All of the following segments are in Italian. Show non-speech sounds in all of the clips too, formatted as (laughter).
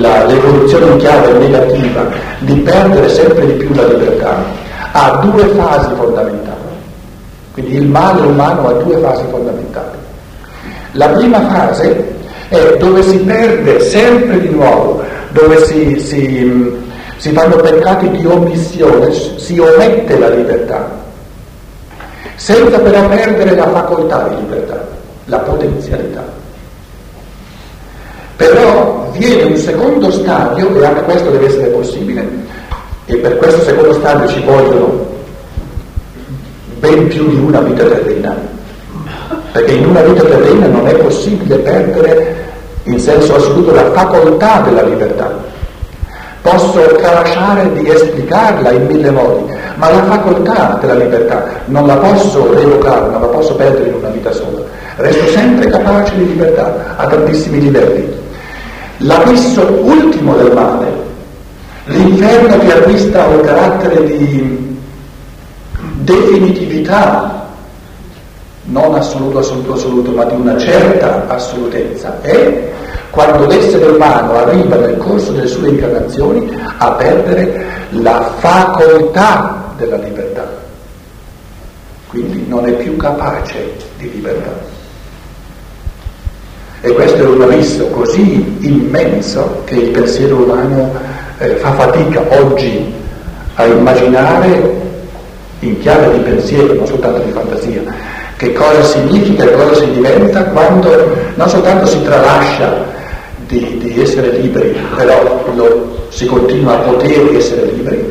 la, l'evoluzione in chiave negativa di perdere sempre di più la libertà ha due fasi fondamentali. Quindi il male umano ha due fasi fondamentali. La prima fase è dove si perde sempre di nuovo, dove si, si, si fanno peccati di omissione, si omette la libertà, senza però perdere la facoltà di libertà, la potenzialità. Però viene un secondo stadio, e anche questo deve essere possibile, e per questo secondo stadio ci vogliono ben più di una vita terrena, perché in una vita terrena non è possibile perdere in senso assoluto la facoltà della libertà. Posso tralasciare di esplicarla in mille modi, ma la facoltà della libertà non la posso revocare, non la posso perdere in una vita sola. Resto sempre capace di libertà a tantissimi livelli. L'abisso ultimo del male, l'inferno che acquista un carattere di definitività, non assoluto, assoluto, assoluto, ma di una certa assolutezza, è quando l'essere umano arriva nel corso delle sue incarnazioni a perdere la facoltà della libertà, quindi non è più capace di libertà. E questo è un abisso così immenso che il pensiero umano eh, fa fatica oggi a immaginare in chiave di pensiero, non soltanto di fantasia, che cosa significa e cosa si diventa quando non soltanto si tralascia di, di essere liberi, però lo, si continua a poter essere liberi,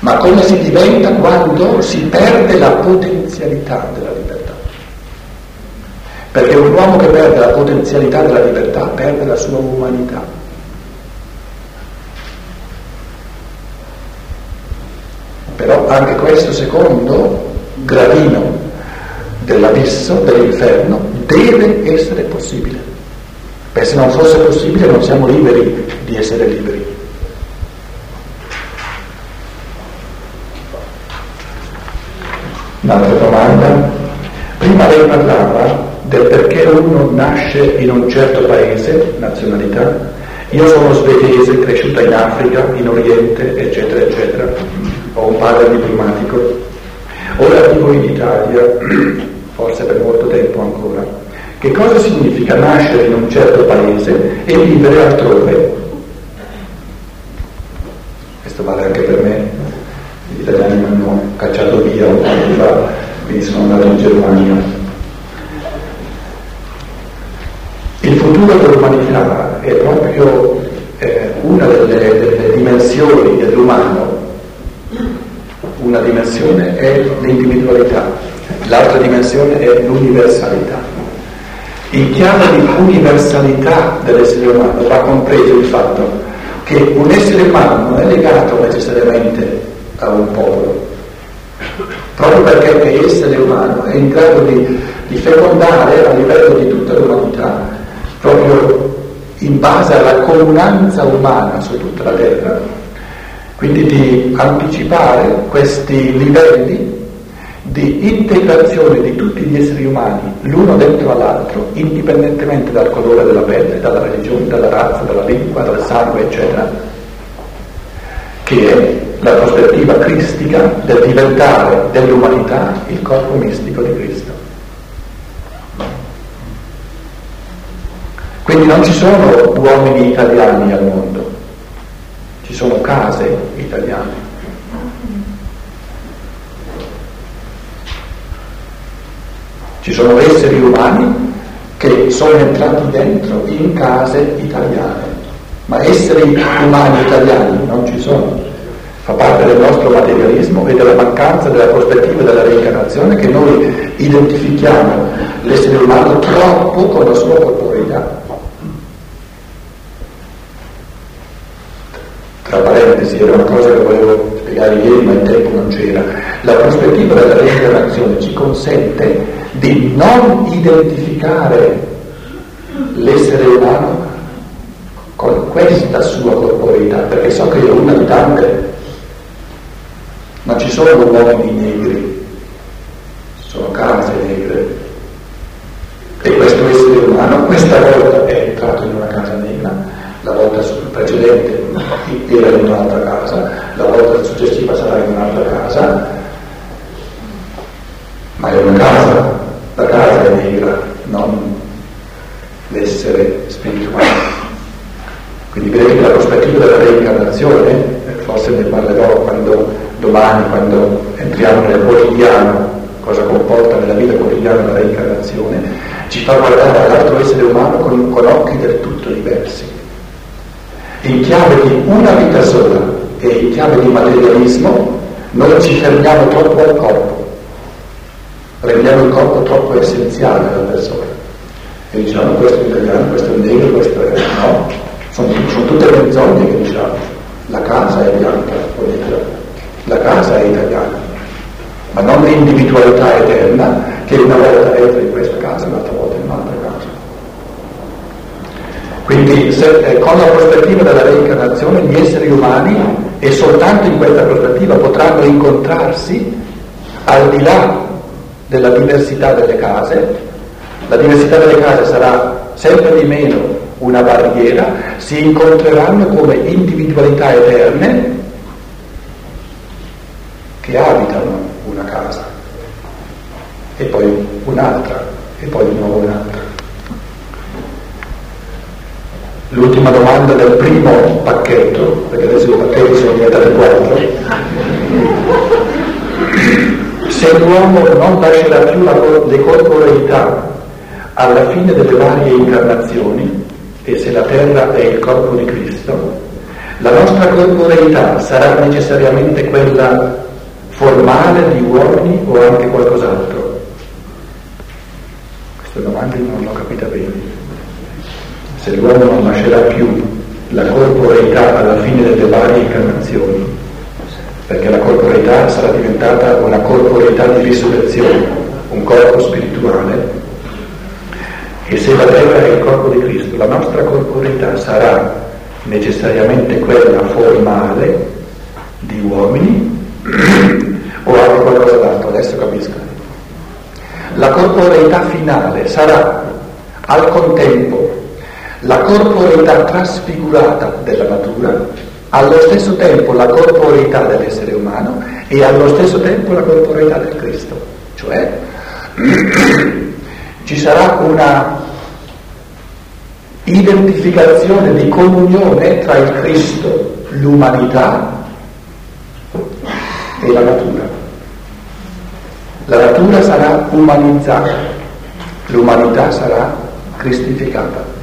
ma come si diventa quando si perde la potenzialità della. Perché un uomo che perde la potenzialità della libertà perde la sua umanità. Però anche questo secondo gradino dell'abisso, dell'inferno, deve essere possibile. Perché se non fosse possibile non siamo liberi di essere liberi. Un'altra domanda. Prima lei parlava del perché uno nasce in un certo paese, nazionalità. Io sono svedese, cresciuta in Africa, in Oriente, eccetera, eccetera. Ho un padre diplomatico. Ora vivo in Italia, (clears throat) forse per molto tempo ancora. Che cosa significa nascere in un certo paese e vivere altrove? Questo vale anche per me. Gli italiani mi hanno cacciato via un po' di fa, quindi sono andato in Germania. Il futuro dell'umanità è proprio eh, una delle, delle dimensioni dell'umano. Una dimensione è l'individualità, l'altra dimensione è l'universalità. In chiave di universalità dell'essere umano va compreso il fatto che un essere umano non è legato necessariamente a un popolo, proprio perché essere umano è in grado di, di fecondare a livello di tutta l'umanità proprio in base alla comunanza umana su tutta la terra, quindi di anticipare questi livelli di integrazione di tutti gli esseri umani l'uno dentro all'altro, indipendentemente dal colore della pelle, dalla religione, dalla razza, dalla lingua, dal sangue, eccetera, che è la prospettiva cristica del diventare dell'umanità il corpo mistico di Cristo. Quindi non ci sono uomini italiani al mondo, ci sono case italiane. Ci sono esseri umani che sono entrati dentro in case italiane, ma esseri umani italiani non ci sono. Fa parte del nostro materialismo e della mancanza della prospettiva della reincarnazione che noi identifichiamo l'essere umano troppo con la sua corporeità. Tra parentesi, era una cosa che volevo spiegare ieri ma il tempo non c'era, la prospettiva della reincarnazione ci consente di non identificare l'essere umano con questa sua corporeità, perché so che è una di tante, non ci sono uomini negri, sono case negre. E questo essere umano questa volta è entrato in una casa negra, la volta era in un'altra casa, la volta successiva sarà in un'altra casa, ma è una casa, la casa è negra, non l'essere spirituale. Quindi vedete che la prospettiva della reincarnazione, forse ne parlerò quando, domani, quando entriamo nel quotidiano, cosa comporta nella vita quotidiana la reincarnazione, ci fa guardare all'altro essere umano con, con occhi del tutto diversi. In chiave di una vita sola e in chiave di materialismo, noi ci fermiamo troppo al corpo, rendiamo il corpo troppo essenziale della persona. E diciamo questo è italiano, questo è negro, questo è no sono, sono tutte menzogne che diciamo. La casa è bianca, la casa è italiana, ma non l'individualità eterna che una volta entra in questa casa un'altra volta in. Quindi se, eh, con la prospettiva della reincarnazione gli esseri umani e soltanto in questa prospettiva potranno incontrarsi al di là della diversità delle case. La diversità delle case sarà sempre di meno una barriera, si incontreranno come individualità eterne che abitano una casa e poi un'altra e poi di nuovo un'altra. L'ultima domanda del primo pacchetto, perché adesso i pacchetti sono diventati quattro. Se l'uomo non lascerà più la, le corporeità alla fine delle varie incarnazioni, e se la terra è il corpo di Cristo, la nostra corporeità sarà necessariamente quella formale di uomini o anche qualcos'altro? Questa domanda non l'ho capita bene. Se l'uomo non lascerà più la corporeità alla fine delle varie incarnazioni, perché la corporeità sarà diventata una corporeità di risurrezione, un corpo spirituale, e se la terra è il corpo di Cristo, la nostra corporeità sarà necessariamente quella formale di uomini o anche qualcosa d'altro, adesso capisco. La corporeità finale sarà al contempo la corporeità trasfigurata della natura, allo stesso tempo la corporeità dell'essere umano e allo stesso tempo la corporeità del Cristo, cioè (clears throat) ci sarà una identificazione di comunione tra il Cristo, l'umanità e la natura. La natura sarà umanizzata, l'umanità sarà cristificata.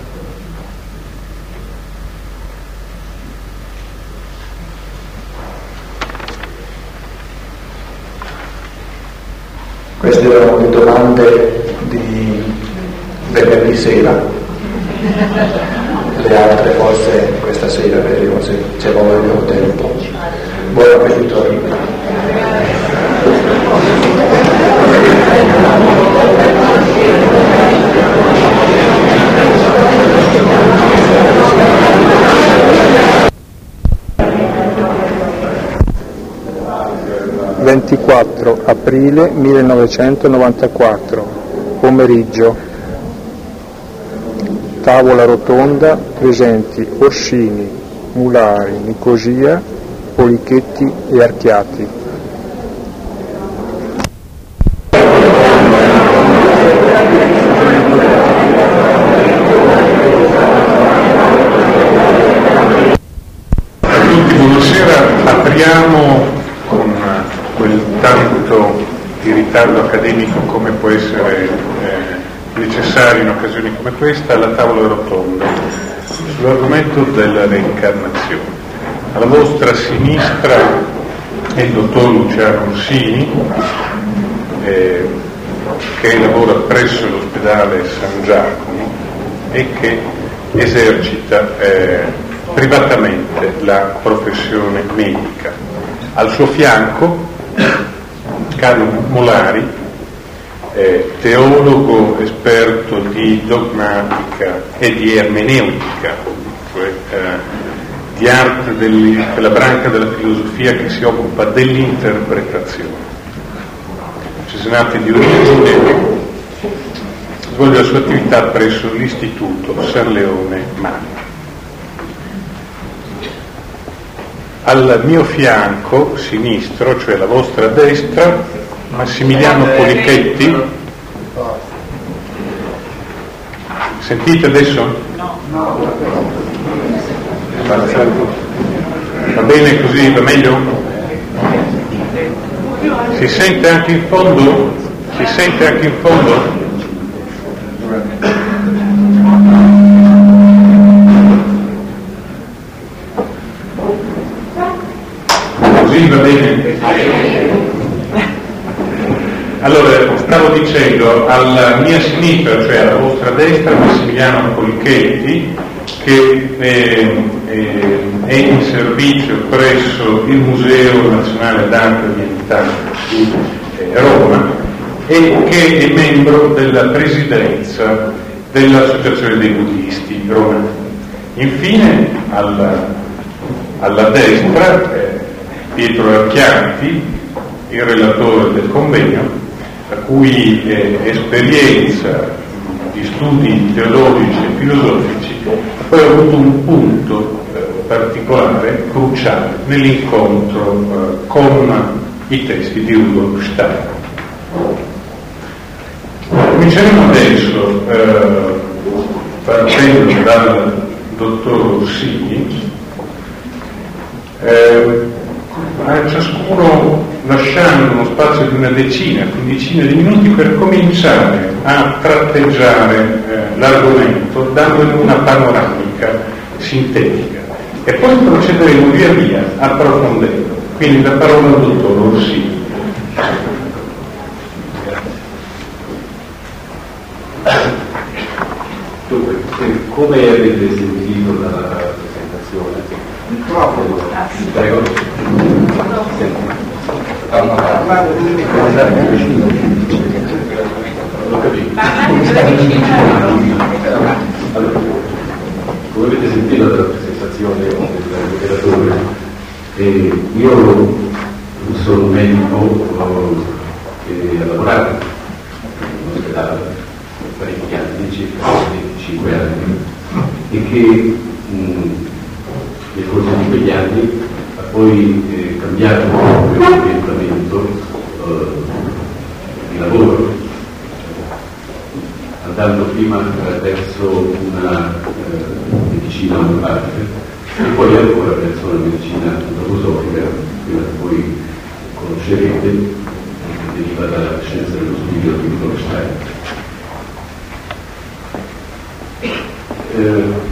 Queste erano le domande di venerdì sera, le altre forse questa sera vedremo se c'è voglia o tempo. Buon appetito 24 aprile 1994, pomeriggio. Tavola rotonda, presenti Orsini, Mulari, Nicosia, Polichetti e Archiati. Buonasera, apriamo con quel tanto di ritardo accademico come può essere eh, necessario in occasioni come questa la tavola rotonda sull'argomento della reincarnazione. Alla vostra sinistra è il dottor Luciano Orsini eh, che lavora presso l'ospedale San Giacomo e che esercita eh, privatamente la professione medica. Al suo fianco Carlo Molari, eh, teologo esperto di dogmatica e di ermeneutica, cioè eh, di arte del, quella branca della filosofia che si occupa dell'interpretazione. Cesenati di origine, svolge la sua attività presso l'Istituto San Leone Magno. al mio fianco sinistro, cioè la vostra destra, Massimiliano Polichetti. Sentite adesso? No. Va bene così, va meglio? Si sente anche in fondo? Si sente anche in fondo? Così va bene? Allora, stavo dicendo, alla mia sinistra, cioè alla vostra destra, Massimiliano Polichetti, che eh, eh, è in servizio presso il Museo Nazionale d'Arte Antichità di eh, Roma e che è membro della presidenza dell'Associazione dei Buddisti romani. Infine, alla, alla destra, Pietro Archianti, il relatore del convegno, la cui eh, esperienza di studi teologici e filosofici poi ha avuto un punto eh, particolare, cruciale, nell'incontro eh, con i testi di Rudolf Steiner. Cominceremo adesso eh, partendo dal dottor Orsini, eh, a ciascuno lasciando uno spazio di una decina, quindicina di minuti per cominciare a tratteggiare eh, l'argomento dandogli una panoramica sintetica e poi procederemo via via approfondendo. Quindi la parola al dottor Orsini. Dunque, come avete sentito dalla presentazione? Come avete sentito dalla presentazione del moderatore, eh, io sono un medico che ha lavorato in ospedale per parecchi anni, circa 25 anni, e che mh, nel corso di quegli anni ha poi eh, cambiato il proprio orientamento eh, di lavoro, andando prima verso una eh, medicina omeopatica e poi ancora verso la medicina antroposofica, quella che voi conoscerete, che deriva dalla scienza dello studio di Wittgenstein. Eh,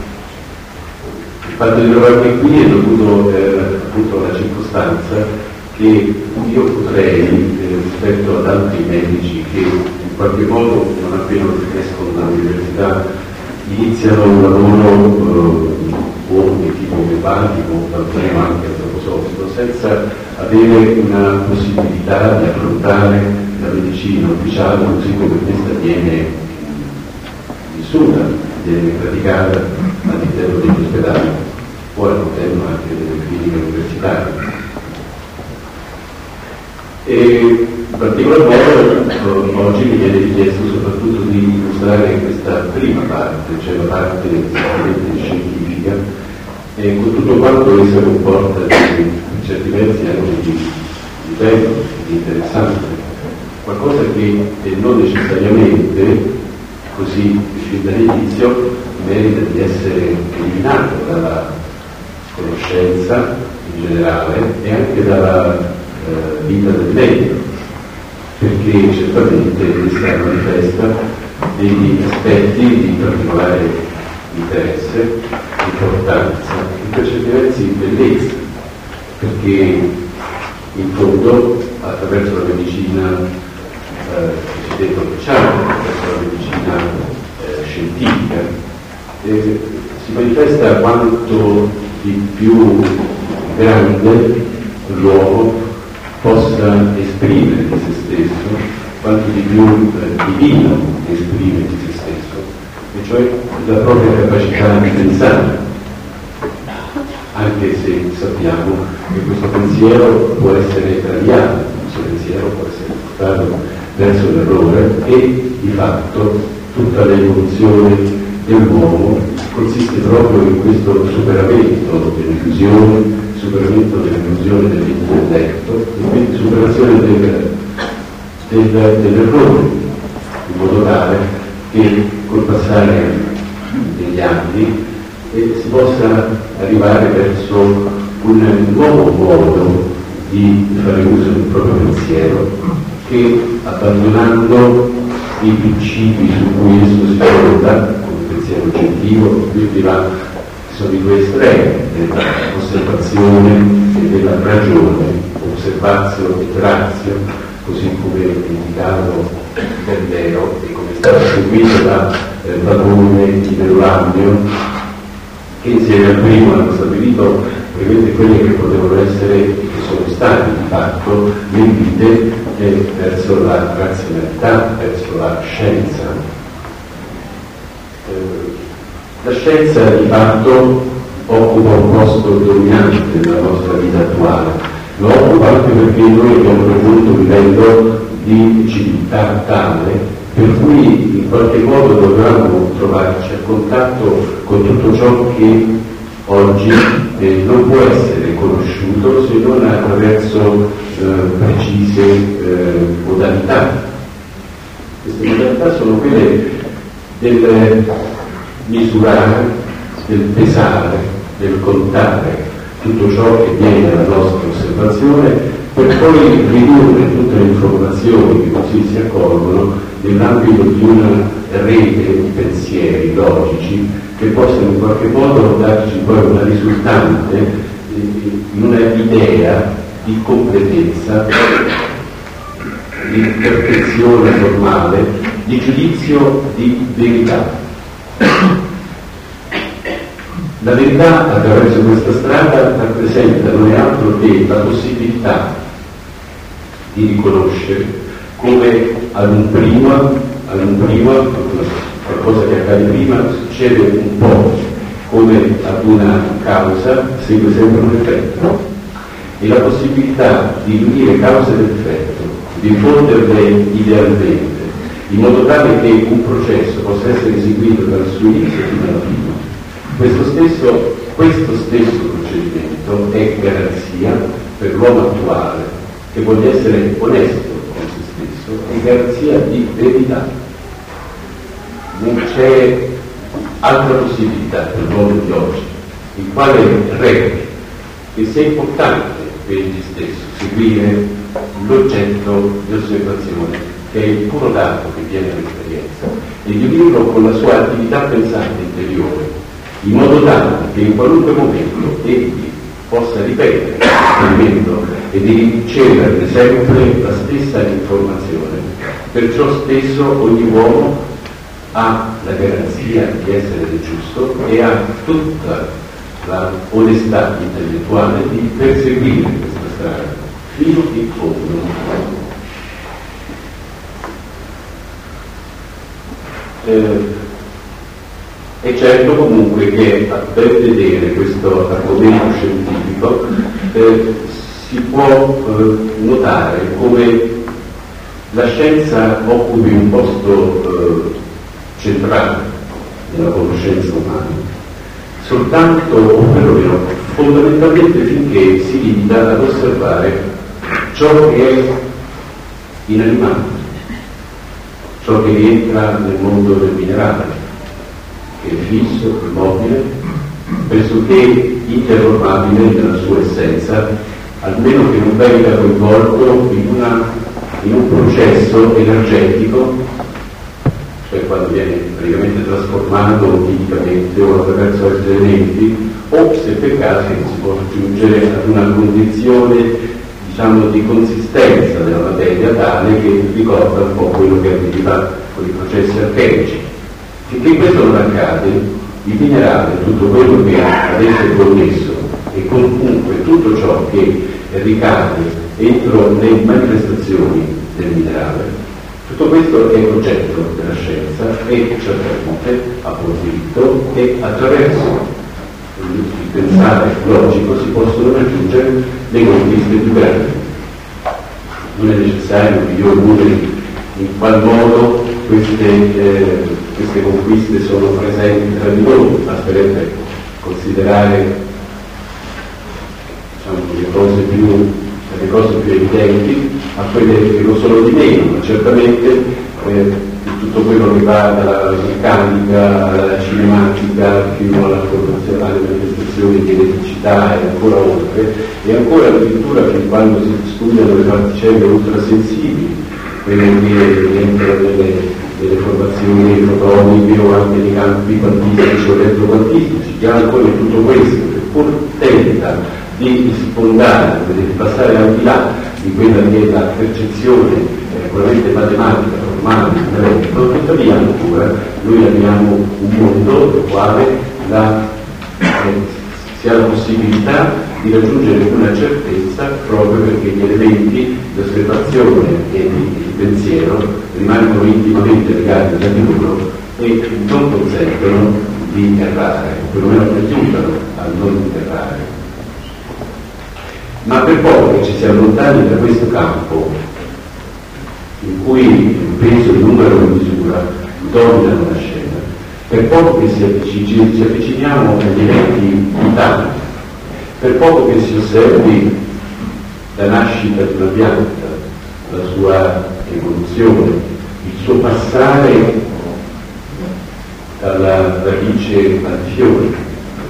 il fatto di trovarmi qui è dovuto eh, appunto alla circostanza che io potrei, eh, rispetto ad altri medici che in qualche modo non appena escono dall'università iniziano un lavoro eh, o di tipo omeopatico, talvolta anche antroposofico, senza avere una possibilità di affrontare la medicina ufficiale così come questa viene vissuta, viene praticata all'interno degli ospedali o all'interno anche delle cliniche universitarie. E in particolar modo eh, oggi mi viene richiesto soprattutto di illustrare questa prima parte, cioè la parte scientifica, e con tutto quanto essa comporta di, certi versi anche di, di bello, di interessante, qualcosa che non necessariamente, così fin dall'inizio, merita di essere eliminato dalla conoscenza in generale e anche dalla eh, vita del medico, perché certamente questa manifesta degli aspetti di particolare interesse, importanza. E per certi versi bellezza, perché in fondo attraverso la medicina eh, cosiddetta ufficiale, attraverso la medicina eh, scientifica, eh, si manifesta quanto di più grande l'uomo possa esprimere di se stesso, quanto di più eh, divino esprime di se stesso, e cioè la propria capacità di pensare, anche se sappiamo che questo pensiero può essere traviato, questo pensiero può essere portato verso l'errore e di fatto tutta l'evoluzione dell'uomo consiste proprio in questo superamento dell'illusione, superamento dell'illusione dell'intelletto e quindi superazione del, del, dell'errore, in modo tale che col passare degli anni eh, si possa arrivare verso un nuovo modo di fare uso del proprio pensiero che abbandonando i principi su cui esso si fonda, come pensiero oggettivo, quindi va, sono i due estremi dell'osservazione e della ragione, osservazio e razio, così come indicavo Berdero e come è stato seguito da eh, Padrone di Verulambio, che insieme al primo hanno stabilito ovviamente quelle che potevano essere, che sono state di fatto, le vite eh, verso la razionalità, verso la scienza. La scienza di fatto occupa un posto dominante nella nostra vita attuale, lo occupa anche perché noi abbiamo raggiunto un livello di civiltà tale per cui in qualche modo dobbiamo trovarci a contatto con tutto ciò che oggi eh, non può essere conosciuto se non attraverso eh, precise eh, modalità. Queste modalità sono quelle del misurare, del pesare, del contare tutto ciò che viene dalla nostra osservazione per poi ridurre tutte le informazioni che così si accorgono nell'ambito di una rete di pensieri logici che possono in qualche modo darci poi una risultante in una idea di completezza, di perfezione formale, di giudizio di verità. La verità attraverso questa strada rappresenta non è altro che la possibilità di riconoscere come ad un prima, ad un prima, qualcosa che accade prima, succede un po' come ad una causa, segue sempre un effetto. E la possibilità di unire causa ed effetto, di fonderle idealmente, in modo tale che un processo possa essere eseguito dal suo inizio fino alla fine. Questo stesso, questo stesso procedimento è garanzia per l'uomo attuale che voglia essere onesto con se stesso, è garanzia di verità. Non c'è altra possibilità per l'uomo di oggi, il quale reputi che sia importante per egli stesso seguire l'oggetto di osservazione, che è il puro dato che viene dall'esperienza, e di unirlo con la sua attività pensante interiore, in modo tale che in qualunque momento egli possa ripetere l'esperimento e di ricevere sempre la stessa informazione. Perciò stesso ogni uomo ha la garanzia di essere giusto e ha tutta la onestà intellettuale di perseguire questa strada fino in fondo. Eh, è certo comunque che per vedere questo argomento scientifico eh, si può eh, notare come la scienza occupi un posto eh, centrale nella conoscenza umana, soltanto, o perlomeno fondamentalmente finché si limita ad osservare ciò che è inanimato, ciò che rientra nel mondo del minerale è fisso, immobile, pressoché interrogabile nella sua essenza, almeno che non venga coinvolto in, una, in un processo energetico, cioè quando viene praticamente trasformato chimicamente o attraverso altri elementi, o se per caso si può giungere ad una condizione diciamo, di consistenza della materia tale che ricorda un po' quello che avveniva con i processi alchemici Finché questo non accade, il minerale, tutto quello che ad esso è connesso e comunque tutto ciò che ricade entro le manifestazioni del minerale, tutto questo è oggetto della scienza e certamente a buon diritto e attraverso il pensare logico si possono raggiungere le conquiste più grandi. Non è necessario che io numeri in qual modo queste, eh, queste conquiste sono presenti tra di noi, basterebbe considerare diciamo, le, cose più, le cose più evidenti a quelle che lo sono di meno, ma certamente eh, tutto quello che va dalla meccanica alla cinematica fino alla formazione alle manifestazioni di elettricità e ancora oltre, e ancora addirittura fin quando si studiano le particelle ultrasensibili, quelle che rientrano nelle, nelle formazioni fotoniche o anche nei campi quantistici o elettroquantistici, che ancora tutto questo, che pur tenta di sfondare, di passare al di là di quella che è la percezione eh, puramente matematica umano, intelletto, tuttavia ancora noi abbiamo un mondo nel quale la, eh, si ha la possibilità di raggiungere una certezza proprio perché gli elementi di osservazione e di, pensiero rimangono intimamente legati tra di loro e non consentono di errare, perlomeno aiutano a non errare. Ma per poco che ci si allontani da questo campo in cui il numero di misura dominano la scena, per poco che ci avviciniamo agli eventi vitali, per poco che si osservi la nascita di una pianta, la sua evoluzione, il suo passare dalla radice al fiore,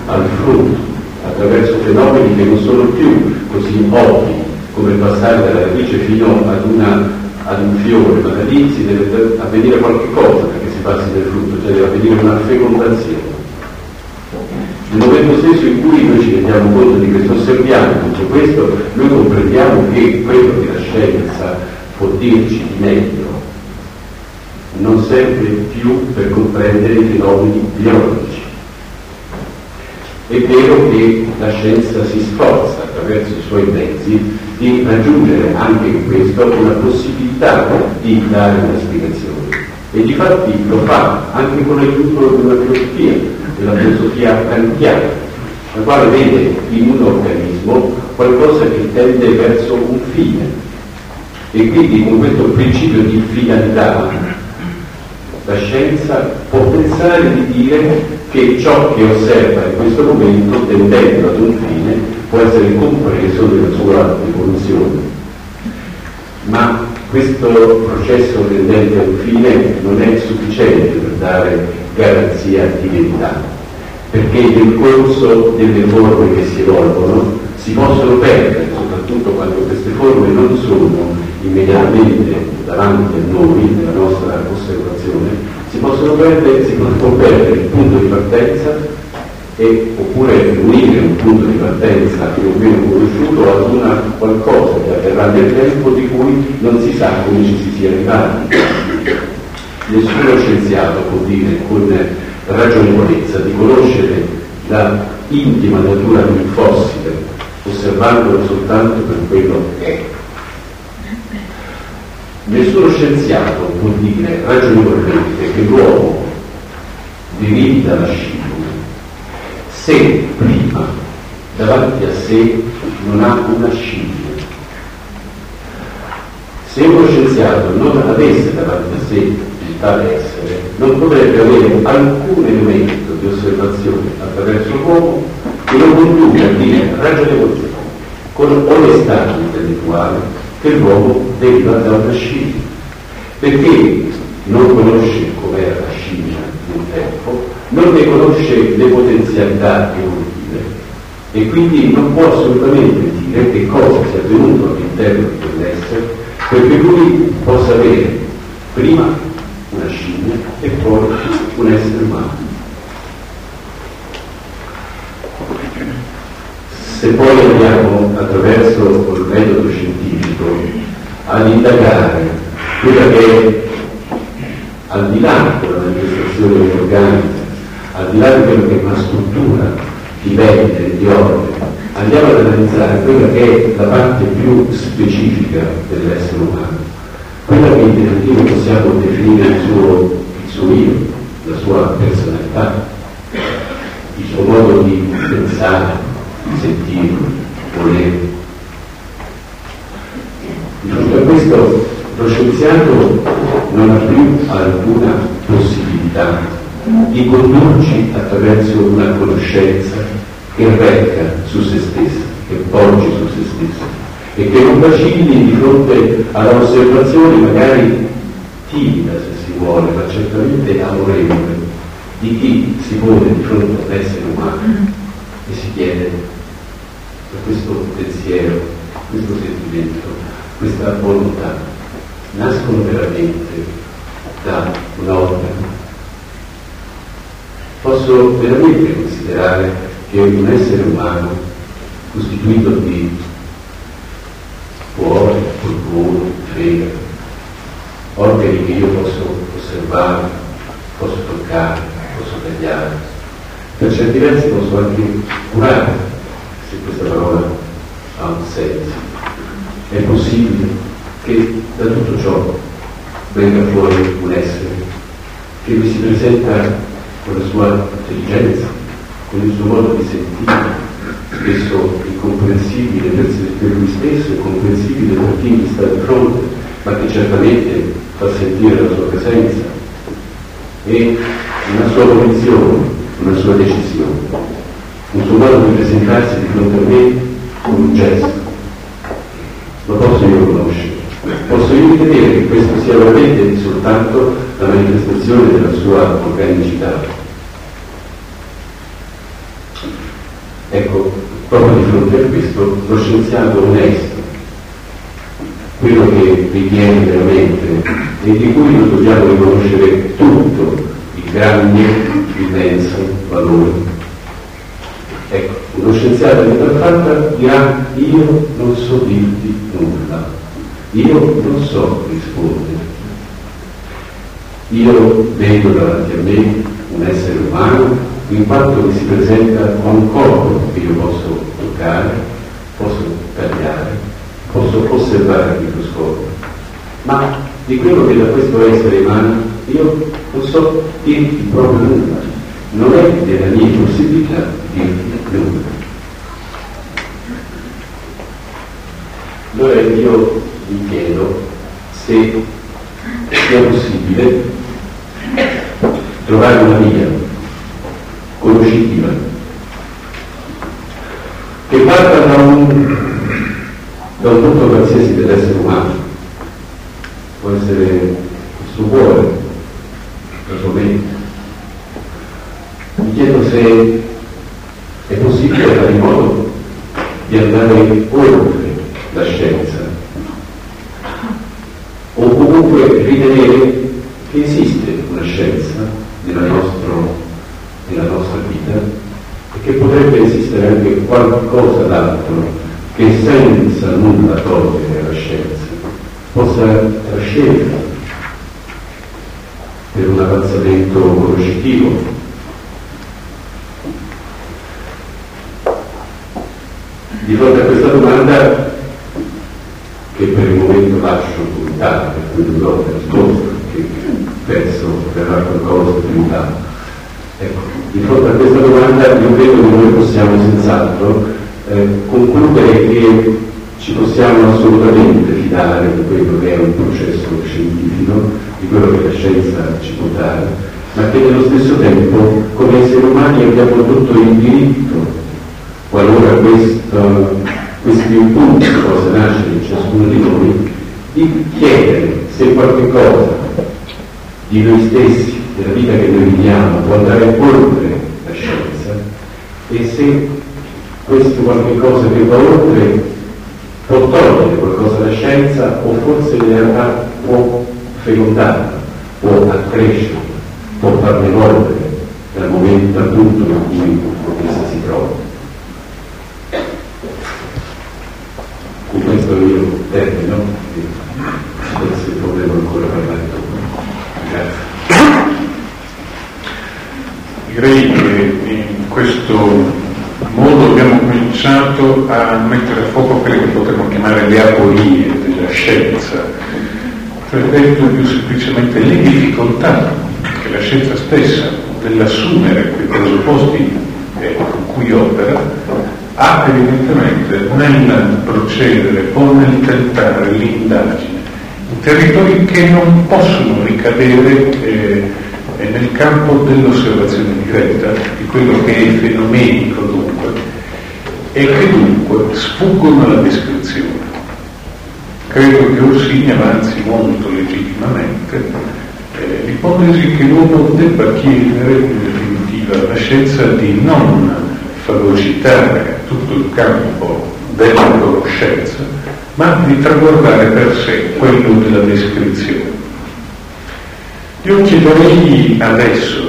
al frutto, attraverso fenomeni che non sono più così ovvi come passare dalla radice fino ad una ad un fiore, ma da lì si deve avvenire qualche cosa perché si passi del frutto, cioè deve avvenire una fecondazione. Nel momento stesso in cui noi ci rendiamo conto di questo, osserviamo tutto questo, noi comprendiamo che quello che la scienza può dirci di meglio non serve più per comprendere i fenomeni biologici. È vero che la scienza si sforza attraverso i suoi mezzi di raggiungere anche in questo una possibilità di dare una spiegazione. E di fatti lo fa anche con l'aiuto una filosofia, della filosofia kantiana, la quale vede in un organismo qualcosa che tende verso un fine. E quindi con questo principio di finalità la scienza può pensare di dire che ciò che osserva in questo momento, tendendo ad un fine, può essere compreso nella sua evoluzione. Ma questo processo tendente a un fine non è sufficiente per dare garanzia di verità, perché nel corso delle forme che si evolvono si possono perdere, soprattutto quando queste forme non sono immediatamente davanti a noi, nella nostra osservazione, si possono perdere, si può perdere il punto di partenza e, oppure unire un punto di partenza più o meno conosciuto ad una qualcosa che avverrà nel tempo di cui non si sa come ci si sia arrivati. Nessuno scienziato può dire con ragionevolezza di conoscere la intima natura di un fossile, osservandolo soltanto per quello che è. Nessuno scienziato può dire ragionevolmente che l'uomo derivi dalla scienza se prima davanti a sé non ha una scimmia. Se uno scienziato non avesse davanti a sé tale essere, non potrebbe avere alcun elemento di osservazione attraverso l'uomo che lo conduca a dire ragionevolmente, con onestà intellettuale, che l'uomo deriva da una scimmia. Perché non conosce com'era la scimmia di un tempo, non ne conosce le potenzialità evolutive e quindi non può assolutamente dire che cosa sia avvenuto all'interno di quell'essere perché lui possa avere prima scimmia e poi un essere umano. Se poi andiamo attraverso il metodo scientifico ad indagare quella che è al di là della manifestazione organica al di là di quello che è una struttura di vente, di ordine, andiamo ad analizzare quella che è la parte più specifica dell'essere umano, quella che definitivo possiamo definire il suo, il suo io, la sua personalità, il suo modo di pensare, di sentire, volere. Di fronte a questo lo scienziato non ha più alcuna possibilità di condurci attraverso una conoscenza che recca su se stessa, che poggi su se stesso e che non vacilli di fronte alla osservazione magari timida se si vuole, ma certamente amorevole di chi si pone di fronte all'essere umano e si chiede per questo pensiero, questo sentimento, questa volontà nascono veramente da un'opera. Posso veramente considerare che un essere umano costituito di cuore, polmone, fegato, organi che io posso osservare, posso toccare, posso tagliare, per certi versi posso anche curare, se questa parola ha un senso. È possibile che da tutto ciò venga fuori un essere che mi si presenta con la sua intelligenza, con il suo modo di sentire, spesso incomprensibile per lui stesso, incomprensibile per chi mi sta di fronte, ma che certamente fa sentire la sua presenza e una sua posizione, una sua decisione, un suo modo di presentarsi di fronte a me con un gesto. Lo posso io conoscere, posso io ritenere che questo sia veramente soltanto la manifestazione della sua organicità. Ecco, proprio di fronte a questo, lo scienziato onesto, quello che ritiene veramente e di cui noi dobbiamo riconoscere tutto il grande, immenso valore. Ecco, uno scienziato di tal fatta dirà io non so dirti nulla, io non so rispondere. Io vedo davanti a me un essere umano in quanto mi si presenta un corpo che io posso toccare, posso tagliare, posso osservare al microscopio. Ma di quello che da questo essere emana io non so dirti proprio nulla, non è della mia possibilità dirti nulla. Allora io mi chiedo se sia possibile trovare una via conoscitiva, che parta da un, da un punto qualsiasi dell'essere umano, può essere il suo cuore, la sua mente. Mi chiedo se è possibile fare in modo di andare oltre la scienza o comunque ritenere che esiste una scienza nella nostra nella nostra vita e che potrebbe esistere anche qualcosa d'altro che senza nulla togliere alla scienza possa trascendere per un avanzamento conoscitivo. Di fronte a questa domanda, che per il momento lascio puntare, per cui non do risposta, perché penso verrà qualcosa più in tanto, Ecco, di fronte a questa domanda io credo che noi possiamo senz'altro eh, concludere che ci possiamo assolutamente fidare di quello che è un processo scientifico, di quello che la scienza ci può dare, ma che nello stesso tempo come esseri umani abbiamo tutto il diritto, qualora questo, questi impulsi possa nascere in ciascuno di noi, di chiedere se qualche cosa di noi stessi della vita che noi viviamo può andare oltre la scienza e se questo qualche cosa che va oltre può togliere qualcosa alla scienza o forse in realtà può fecondarla, può accrescere, può farla evolvere dal momento appunto in cui essa si trova. Con questo io termino e forse potremo ancora parlare dopo. Grazie. Direi che in questo modo abbiamo cominciato a mettere a fuoco quelle che potremmo chiamare le aporie della scienza, cioè detto più semplicemente le difficoltà che la scienza stessa, nell'assumere quei presupposti con cui opera, ha evidentemente nel procedere o nel tentare l'indagine in territori che non possono ricadere eh, è nel campo dell'osservazione diretta, di quello che è fenomenico dunque, e che dunque sfuggono alla descrizione. Credo che Orsini avanzi molto legittimamente eh, l'ipotesi che l'uomo debba chiedere in definitiva la scienza di non fagocitare tutto il campo della conoscenza, ma di traguardare per sé quello della descrizione. Io chiederei adesso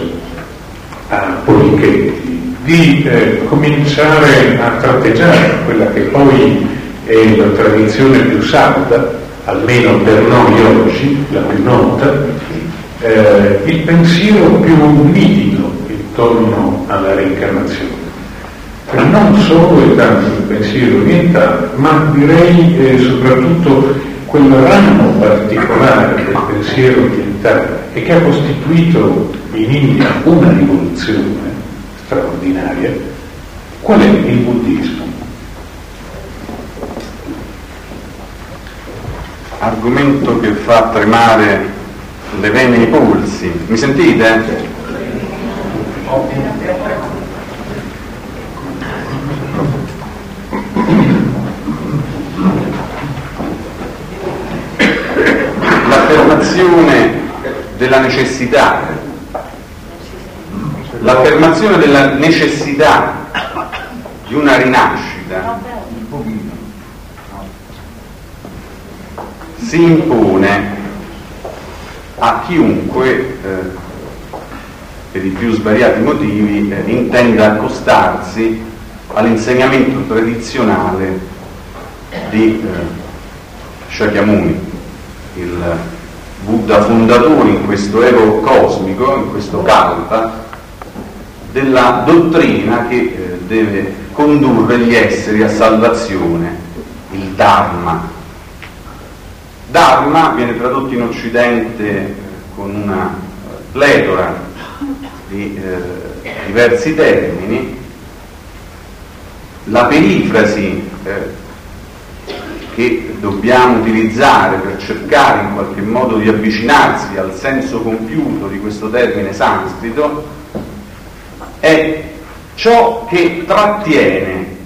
a Polichetti di eh, cominciare a tratteggiare quella che poi è la tradizione più salda, almeno per noi oggi, la più nota, eh, il pensiero più nitido intorno alla reincarnazione. Non solo e tanto il pensiero orientale, ma direi eh, soprattutto quel ramo particolare del pensiero orientale e che ha costituito in India una rivoluzione straordinaria, qual è il buddismo? Argomento che fa tremare le vene e i polsi. Mi sentite? L'affermazione della necessità, l'affermazione della necessità di una rinascita si impone a chiunque eh, per i più svariati motivi eh, intenda accostarsi all'insegnamento tradizionale di eh, Shakyamuni, il Buddha fondatore in questo ego cosmico, in questo kalpa, della dottrina che eh, deve condurre gli esseri a salvazione, il Dharma. Dharma viene tradotto in Occidente eh, con una pletora di eh, diversi termini. La perifrasi eh, che dobbiamo utilizzare per cercare in qualche modo di avvicinarsi al senso compiuto di questo termine sanscrito è ciò che trattiene,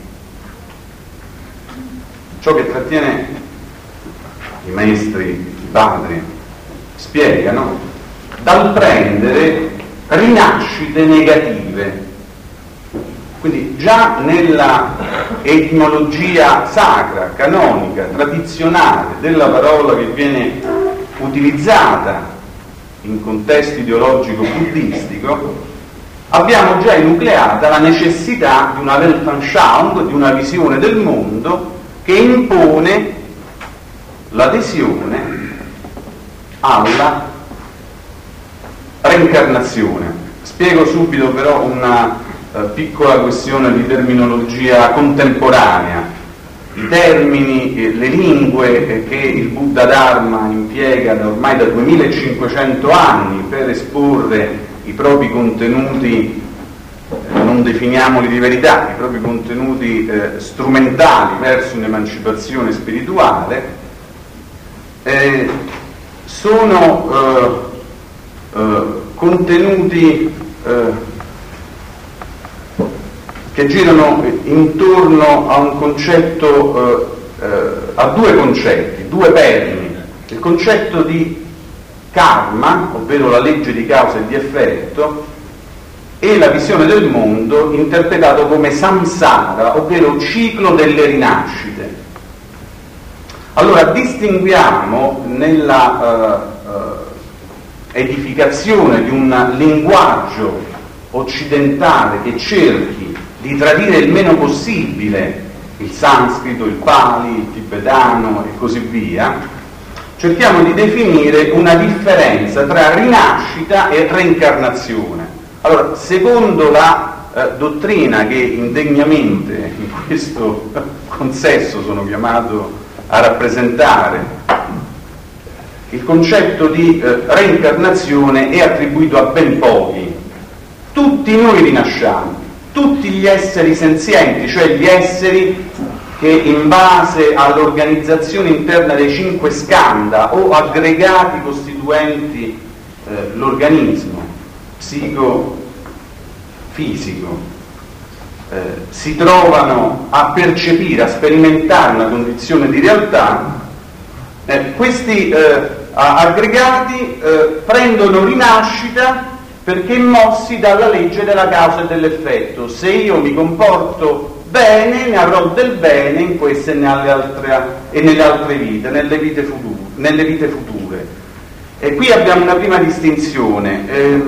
ciò che trattiene i maestri, i padri, spiegano, dal prendere rinascite negative quindi già nella etimologia sacra, canonica, tradizionale della parola che viene utilizzata in contesto ideologico buddistico, abbiamo già enucleata la necessità di una Weltanschauung, di una visione del mondo che impone l'adesione alla reincarnazione. Spiego subito però una eh, piccola questione di terminologia contemporanea. I termini, eh, le lingue eh, che il Buddha Dharma impiega da ormai da 2500 anni per esporre i propri contenuti, non definiamoli di verità, i propri contenuti eh, strumentali verso un'emancipazione spirituale, eh, sono eh, contenuti che girano intorno a un concetto, eh, eh, a due concetti, due perni. Il concetto di karma, ovvero la legge di causa e di effetto, e la visione del mondo interpretato come samsara, ovvero ciclo delle rinascite. Allora distinguiamo nella eh, eh edificazione di un linguaggio occidentale che cerchi di tradire il meno possibile il sanscrito, il pali, il tibetano e così via, cerchiamo di definire una differenza tra rinascita e reincarnazione. Allora, secondo la eh, dottrina che indegnamente in questo (laughs) consesso sono chiamato a rappresentare, il concetto di eh, reincarnazione è attribuito a ben pochi. Tutti noi rinasciamo, tutti gli esseri senzienti, cioè gli esseri che in base all'organizzazione interna dei cinque skanda o aggregati costituenti eh, l'organismo psicofisico, eh, si trovano a percepire, a sperimentare una condizione di realtà, eh, questi eh, aggregati eh, prendono rinascita perché mossi dalla legge della causa e dell'effetto. Se io mi comporto bene, ne avrò del bene in queste e nelle altre, e nelle altre vite, nelle vite, future, nelle vite future. E qui abbiamo una prima distinzione. Eh,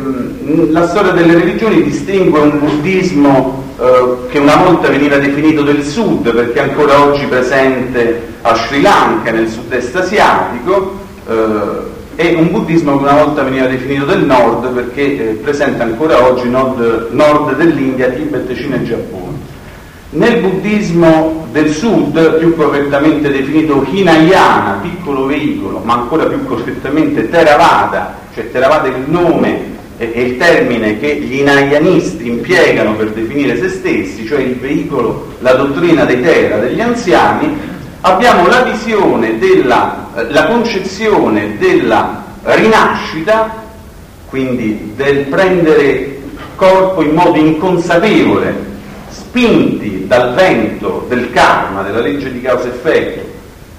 la storia delle religioni distingue un buddismo eh, che una volta veniva definito del sud perché è ancora oggi presente a Sri Lanka, nel sud-est asiatico, eh, e un buddismo che una volta veniva definito del nord perché è presente ancora oggi nord, nord dell'India, Tibet, Cina e Giappone. Nel buddismo del sud, più correttamente definito Hinayana, piccolo veicolo, ma ancora più correttamente Theravada, cioè Theravada è il nome e il termine che gli inayanisti impiegano per definire se stessi, cioè il veicolo, la dottrina dei Tera, degli anziani, abbiamo la visione della, la concezione della rinascita, quindi del prendere corpo in modo inconsapevole, spinti dal vento del karma, della legge di causa-effetto,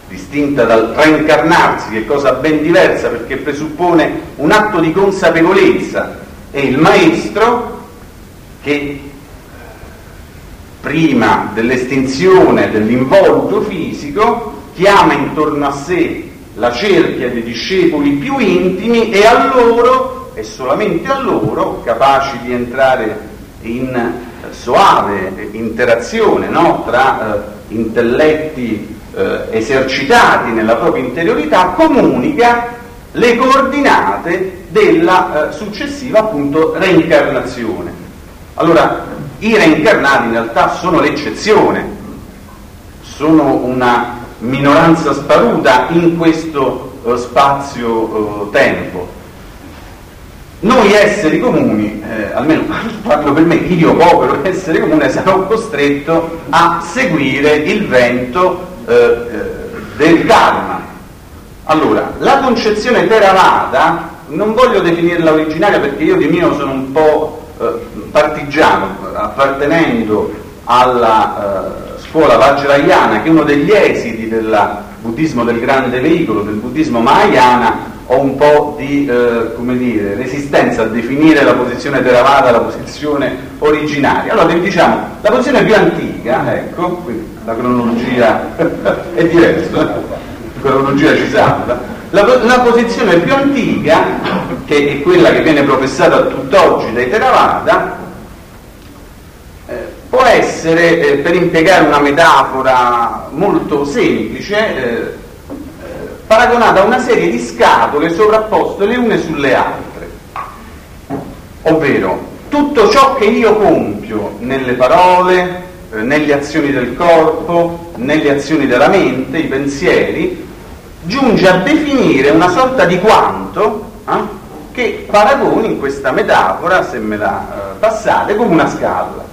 distinta dal reincarnarsi, che è cosa ben diversa perché presuppone un atto di consapevolezza, e il maestro che prima dell'estinzione dell'involuto fisico chiama intorno a sé la cerchia dei discepoli più intimi e a loro, e solamente a loro, capaci di entrare in soave interazione no? tra eh, intelletti eh, esercitati nella propria interiorità, comunica le coordinate della eh, successiva appunto reincarnazione. Allora, i reincarnati in realtà sono l'eccezione, sono una minoranza sparuta in questo eh, spazio-tempo. Noi esseri comuni, eh, almeno (laughs) parlo per me, io povero (laughs) essere comune, sarò costretto a seguire il vento eh, eh, del karma. Allora, la concezione Theravada, non voglio definirla originaria perché io di mio sono un po' eh, partigiano, appartenendo alla eh, scuola Vajrayana, che è uno degli esiti del buddismo del grande veicolo, del buddismo Mahayana, ho un po' di eh, dire, resistenza a definire la posizione Theravada la posizione originaria. Allora diciamo, la posizione più antica, ecco, la cronologia (laughs) è diversa, la cronologia ci salva, la, la, posizione più antica, che è quella che viene professata tutt'oggi dai Theravada, può essere, eh, per impiegare una metafora molto semplice, eh, paragonata a una serie di scatole sovrapposte le une sulle altre. Ovvero, tutto ciò che io compio nelle parole, eh, nelle azioni del corpo, nelle azioni della mente, i pensieri, giunge a definire una sorta di quanto eh, che paragoni in questa metafora, se me la eh, passate, come una scala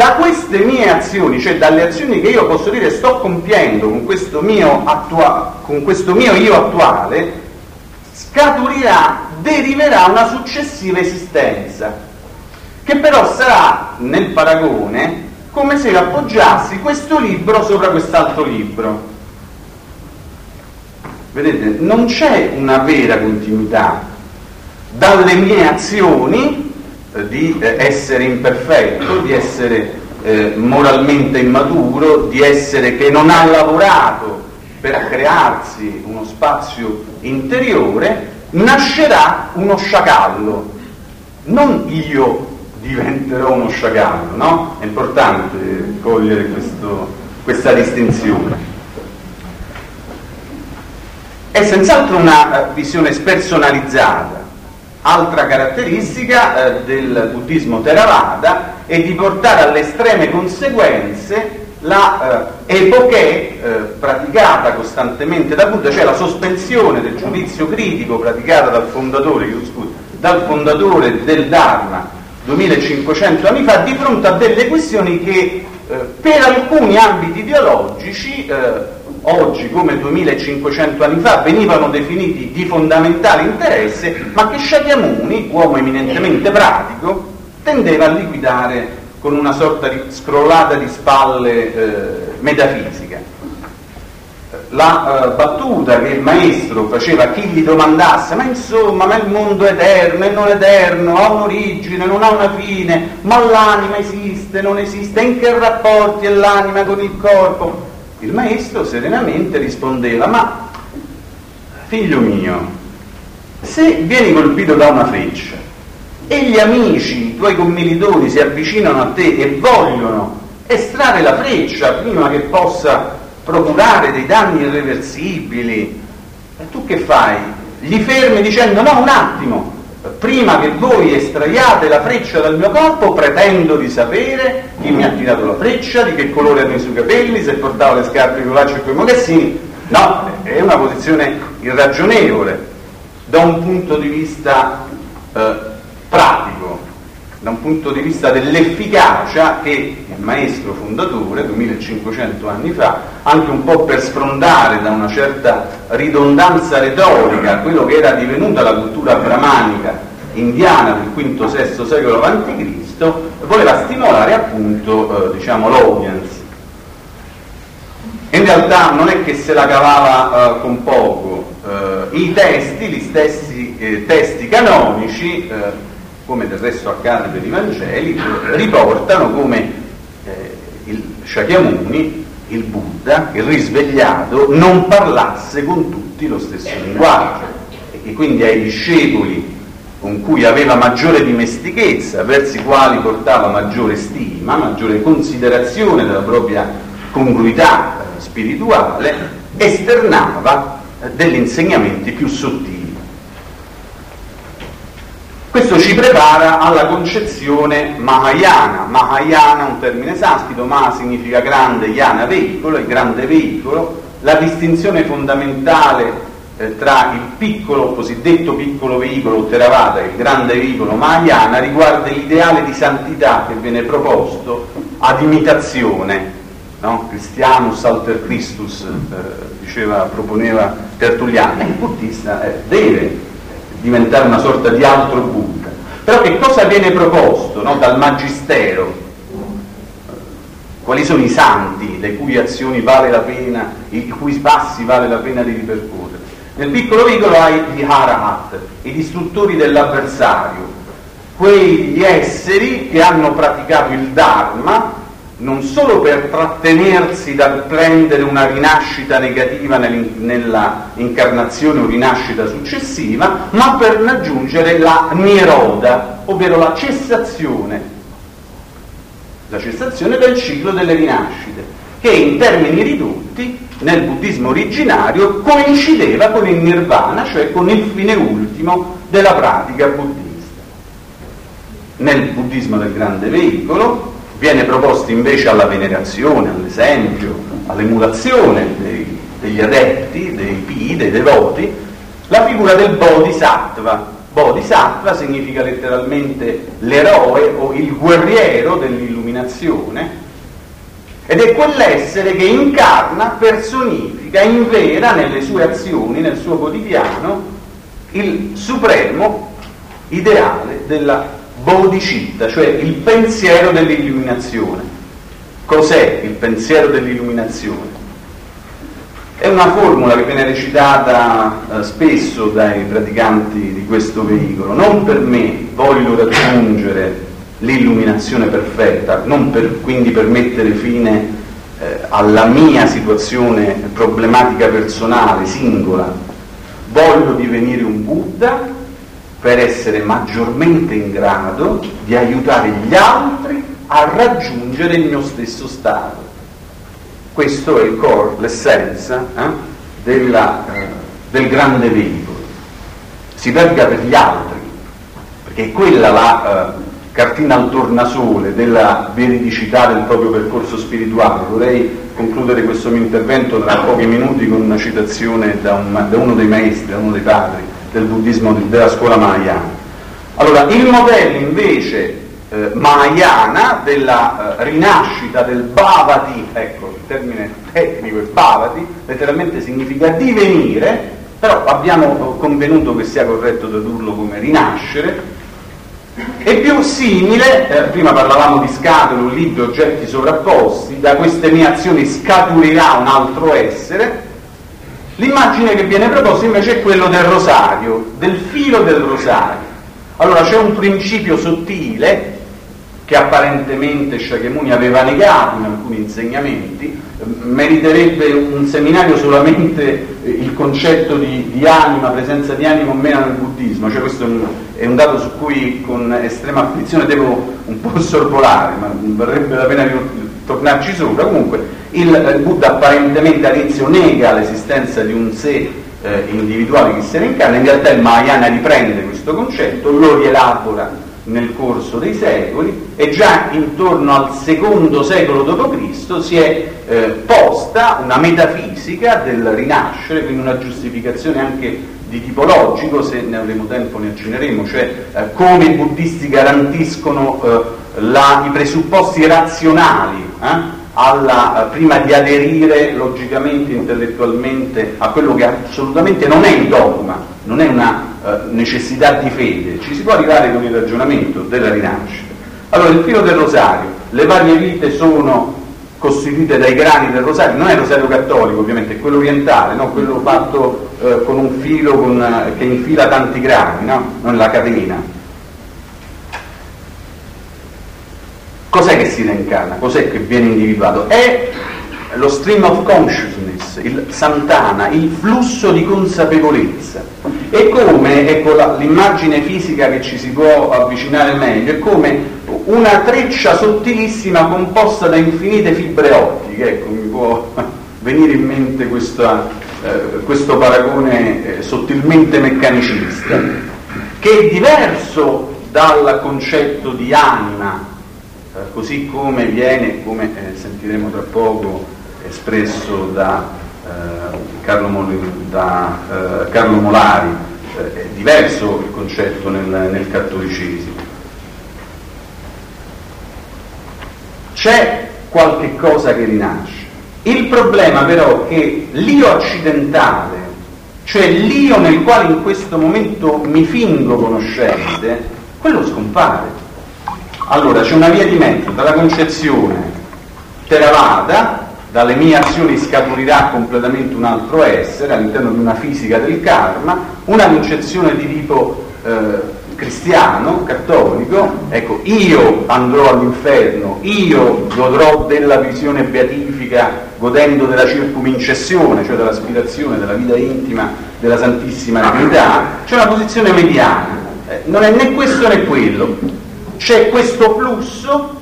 da queste mie azioni, cioè dalle azioni che io posso dire sto compiendo con questo mio, attua- con questo mio io attuale, scaturirà, deriverà una successiva esistenza, che però sarà nel paragone come se appoggiassi questo libro sopra quest'altro libro. Vedete, non c'è una vera continuità dalle mie azioni di eh, essere imperfetto, di essere eh, moralmente immaturo, di essere che non ha lavorato per crearsi uno spazio interiore, nascerà uno sciacallo. Non io diventerò uno sciacallo, no? È importante cogliere questo, questa distinzione. È senz'altro una visione spersonalizzata Altra caratteristica eh, del buddismo Theravada è di portare alle estreme conseguenze la eh, epoché eh, praticata costantemente da Buddha, cioè la sospensione del giudizio critico praticata dal fondatore, dal fondatore del Dharma 2500 anni fa di fronte a delle questioni che eh, per alcuni ambiti ideologici eh, oggi come 2500 anni fa venivano definiti di fondamentale interesse, ma che Shakyamuni, uomo eminentemente pratico, tendeva a liquidare con una sorta di scrollata di spalle eh, metafisica. La eh, battuta che il maestro faceva a chi gli domandasse, ma insomma, ma il mondo è eterno e non eterno, ha un'origine, non ha una fine, ma l'anima esiste, non esiste, in che rapporti è l'anima con il corpo? Il maestro serenamente rispondeva, ma figlio mio, se vieni colpito da una freccia e gli amici, i tuoi commilitoni si avvicinano a te e vogliono estrarre la freccia prima che possa procurare dei danni irreversibili, e tu che fai? Gli fermi dicendo no un attimo, prima che voi estraiate la freccia dal mio corpo pretendo di sapere chi mi ha tirato la freccia, di che colore hanno i suoi capelli, se portava le scarpe con laccio e con i mocassini. No, è una posizione irragionevole da un punto di vista eh, pratico, da un punto di vista dell'efficacia che il maestro fondatore, 2500 anni fa, anche un po' per sfrondare da una certa ridondanza retorica quello che era divenuta la cultura brahmanica indiana del V-VI secolo a.C., voleva stimolare appunto eh, diciamo, l'audience. In realtà non è che se la cavava eh, con poco, eh, i testi, gli stessi eh, testi canonici, eh, come del resto accade per i Vangeli, riportano come eh, il Shakyamuni, il Buddha, il risvegliato, non parlasse con tutti lo stesso linguaggio. E che quindi ai discepoli con cui aveva maggiore dimestichezza, verso i quali portava maggiore stima, maggiore considerazione della propria congruità spirituale, esternava eh, degli insegnamenti più sottili questo ci prepara alla concezione Mahayana. Mahayana è un termine sanscrito, Ma significa grande, Yana veicolo, il grande veicolo. La distinzione fondamentale eh, tra il piccolo, cosiddetto piccolo veicolo Theravada e il grande veicolo Mahayana riguarda l'ideale di santità che viene proposto ad imitazione. No? Christianus alter Christus, eh, diceva, proponeva Tertulliano, il buddista eh, deve diventare una sorta di altro Buddha. Però che cosa viene proposto no, dal Magistero? Quali sono i santi le cui azioni vale la pena, i cui passi vale la pena di ripercorrere? Nel piccolo vicolo hai gli Harahat, i distruttori dell'avversario, quegli esseri che hanno praticato il Dharma non solo per trattenersi dal prendere una rinascita negativa nella incarnazione o rinascita successiva, ma per raggiungere la niroda, ovvero la cessazione, la cessazione del ciclo delle rinascite, che in termini ridotti nel buddismo originario coincideva con il nirvana, cioè con il fine ultimo della pratica buddista. Nel buddismo del grande veicolo viene proposto invece alla venerazione, all'esempio, all'emulazione dei, degli adepti, dei pi, dei devoti, la figura del bodhisattva. Bodhisattva significa letteralmente l'eroe o il guerriero dell'illuminazione ed è quell'essere che incarna, personifica, invera nelle sue azioni, nel suo quotidiano, il supremo ideale della bodhicitta, cioè il pensiero dell'illuminazione. Cos'è il pensiero dell'illuminazione? È una formula che viene recitata eh, spesso dai praticanti di questo veicolo. Non per me voglio raggiungere l'illuminazione perfetta, non per, quindi per mettere fine eh, alla mia situazione problematica personale, singola. Voglio divenire un Buddha per essere maggiormente in grado di aiutare gli altri a raggiungere il mio stesso stato. Questo è il core, l'essenza eh, della, eh, del grande veicolo. Si verga per gli altri, perché è quella la eh, cartina al tornasole della veridicità del proprio percorso spirituale. Vorrei concludere questo mio intervento tra pochi minuti con una citazione da, un, da uno dei maestri, da uno dei padri del buddismo della scuola mahayana. Allora, il modello invece eh, mahayana della eh, rinascita del bhavati, ecco il termine tecnico è bhavati, letteralmente significa divenire, però abbiamo convenuto che sia corretto tradurlo come rinascere, è più simile, eh, prima parlavamo di scatole, un libro, oggetti sovrapposti, da queste mie azioni scaturirà un altro essere, l'immagine che viene proposta invece è quello del rosario, del filo del rosario. Allora c'è un principio sottile che apparentemente Shakyamuni aveva negato in alcuni insegnamenti, meriterebbe un seminario solamente eh, il concetto di, di, anima, presenza di anima o meno nel buddismo, cioè questo è un dato su cui con estrema afflizione devo un po' sorvolare, ma varrebbe la pena tornarci sopra. Comunque il Buddha apparentemente all'inizio nega l'esistenza di un sé eh, individuale che si reincarna, in realtà il Mahayana riprende questo concetto, lo rielabora nel corso dei secoli e già intorno al secondo secolo d.C. si è eh, posta una metafisica del rinascere, quindi una giustificazione anche di tipo logico, se ne avremo tempo ne accenneremo, cioè eh, come i buddisti garantiscono eh, la, i presupposti razionali eh, alla, eh, prima di aderire logicamente, intellettualmente a quello che assolutamente non è il dogma, non è una eh, necessità di fede, ci si può arrivare con il ragionamento della rinascita. Allora il filo del rosario, le varie vite sono costituite dai grani del rosario, non è il rosario cattolico ovviamente, è quello orientale, no? quello fatto eh, con un filo con, eh, che infila tanti grani, no? non la catena. Cos'è che si reincarna? Cos'è che viene individuato? È lo stream of consciousness, il Santana, il flusso di consapevolezza. E come, ecco la, l'immagine fisica che ci si può avvicinare meglio, è come una treccia sottilissima composta da infinite fibre ottiche, ecco mi può (laughs) venire in mente questa, eh, questo paragone eh, sottilmente meccanicista, che è diverso dal concetto di anima, così come viene, come eh, sentiremo tra poco, espresso da, eh, Carlo, da eh, Carlo, Molari, eh, è diverso il concetto nel, nel cattolicesimo. C'è qualche cosa che rinasce. Il problema però è che l'io accidentale, cioè l'io nel quale in questo momento mi fingo conoscente, quello scompare. Allora c'è una via di mezzo dalla concezione Theravada dalle mie azioni scaturirà completamente un altro essere all'interno di una fisica del karma, una concezione di tipo eh, cristiano, cattolico, ecco, io andrò all'inferno, io godrò della visione beatifica godendo della circumincessione, cioè dell'aspirazione della vita intima della Santissima Trinità, c'è una posizione mediana, eh, non è né questo né quello, c'è questo flusso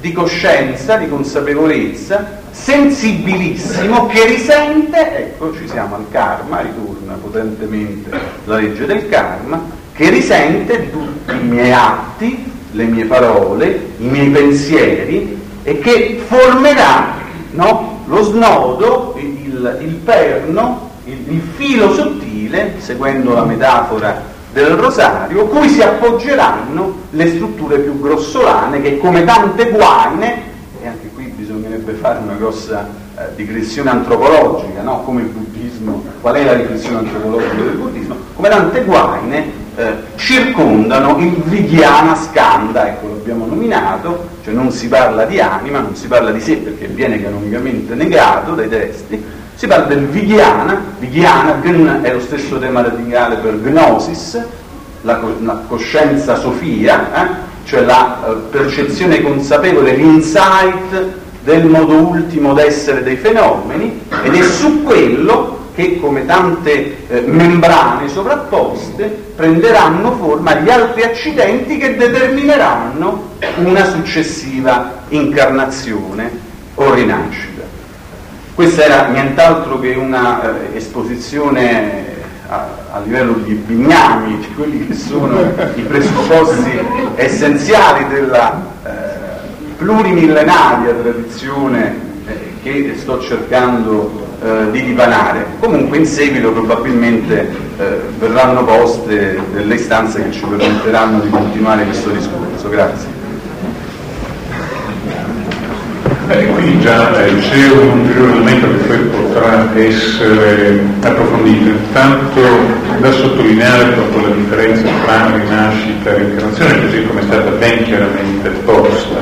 di coscienza, di consapevolezza, sensibilissimo che risente, ecco ci siamo al karma, ritorna potentemente la legge del karma, che risente tutti i miei atti, le mie parole, i miei pensieri e che formerà no, lo snodo, il, il perno, il, il filo sottile, seguendo la metafora del rosario, cui si appoggeranno le strutture più grossolane che come tante guaine bisognerebbe fare una grossa eh, digressione antropologica, no? come il buddismo, qual è la riflessione antropologica del buddismo, come tante guaine eh, circondano il Vigyana Skanda, ecco l'abbiamo nominato, cioè non si parla di anima, non si parla di sé perché viene canonicamente negato dai testi, si parla del Vigyana, Vigyana Gn è lo stesso tema radicale per Gnosis, la, la coscienza Sofia, eh? cioè la eh, percezione consapevole, l'insight del modo ultimo d'essere dei fenomeni ed è su quello che come tante eh, membrane sovrapposte prenderanno forma gli altri accidenti che determineranno una successiva incarnazione o rinascita. Questa era nient'altro che una eh, esposizione a, a, livello di bignami, di quelli che sono i presupposti essenziali della eh, plurimillenaria tradizione eh, che sto cercando eh, di dipanare. Comunque in seguito probabilmente eh, verranno poste delle istanze che ci permetteranno di continuare questo discorso. Grazie. Beh, qui già c'è un ulteriore elemento che poi potrà essere approfondito. Intanto da sottolineare proprio la differenza tra rinascita e reincarnazione, così come è stata ben chiaramente posta.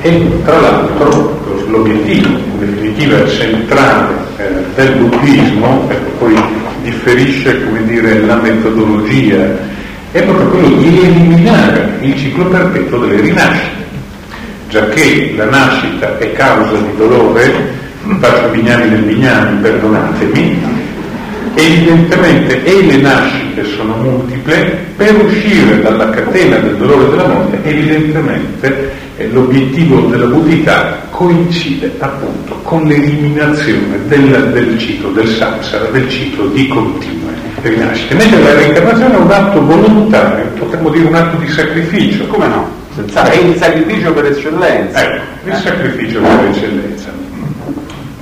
E tra l'altro l'obiettivo, in definitiva, centrale eh, del buddismo, ecco, poi differisce come dire, la metodologia, è proprio quello di eliminare il ciclo perpetuo delle rinascite già che la nascita è causa di dolore, faccio bignami del bignami, perdonatemi, evidentemente e le nascite sono multiple, per uscire dalla catena del dolore della morte, evidentemente eh, l'obiettivo della buddhità coincide appunto con l'eliminazione del, del ciclo del samsara, del ciclo di continue rinascite. Mentre la reincarnazione è un atto volontario, potremmo dire un atto di sacrificio. Come no? Senz'altro, è il sacrificio per eccellenza. Ecco, il sacrificio per eccellenza.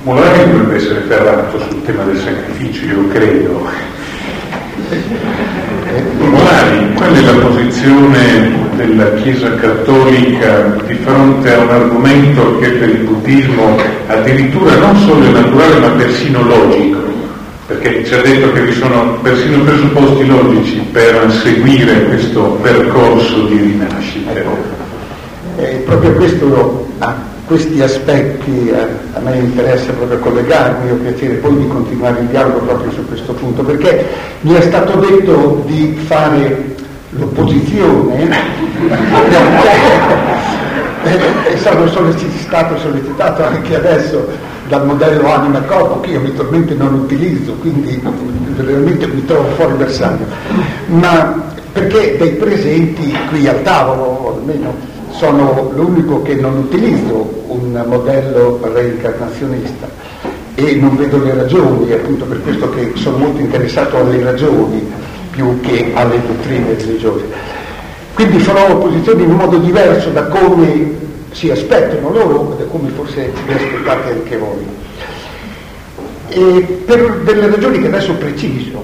Molari dovrebbe essere ferrato sul tema del sacrificio, io credo. Molari, qual è la posizione della Chiesa cattolica di fronte a un argomento che per il buddismo addirittura non solo è naturale ma persino logico? Perché ci ha detto che vi sono persino presupposti logici per seguire questo percorso di rinascita. Ecco, eh, proprio questo, a questi aspetti eh, a me interessa proprio collegarmi, ho piacere poi di continuare il dialogo proprio su questo punto, perché mi è stato detto di fare l'opposizione, (laughs) e sono sollecitato, sollecitato anche adesso dal modello anima corpo che io abitualmente non utilizzo, quindi veramente mi trovo fuori bersaglio, ma perché dei presenti qui al tavolo, almeno sono l'unico che non utilizzo un modello reincarnazionista e non vedo le ragioni, appunto per questo che sono molto interessato alle ragioni più che alle dottrine religiose. Quindi farò opposizione in un modo diverso da come si aspettano loro, come forse vi aspettate anche voi. E per delle ragioni che adesso preciso,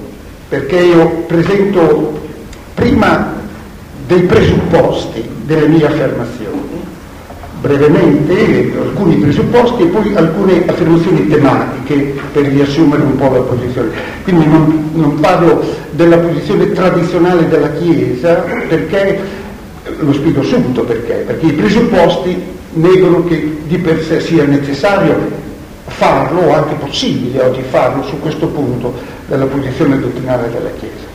perché io presento prima dei presupposti delle mie affermazioni, brevemente alcuni presupposti e poi alcune affermazioni tematiche per riassumere un po' la posizione. Quindi non, non parlo della posizione tradizionale della Chiesa perché lo spiego subito perché, perché i presupposti negano che di per sé sia necessario farlo o anche possibile oggi farlo su questo punto della posizione dottrinale della Chiesa.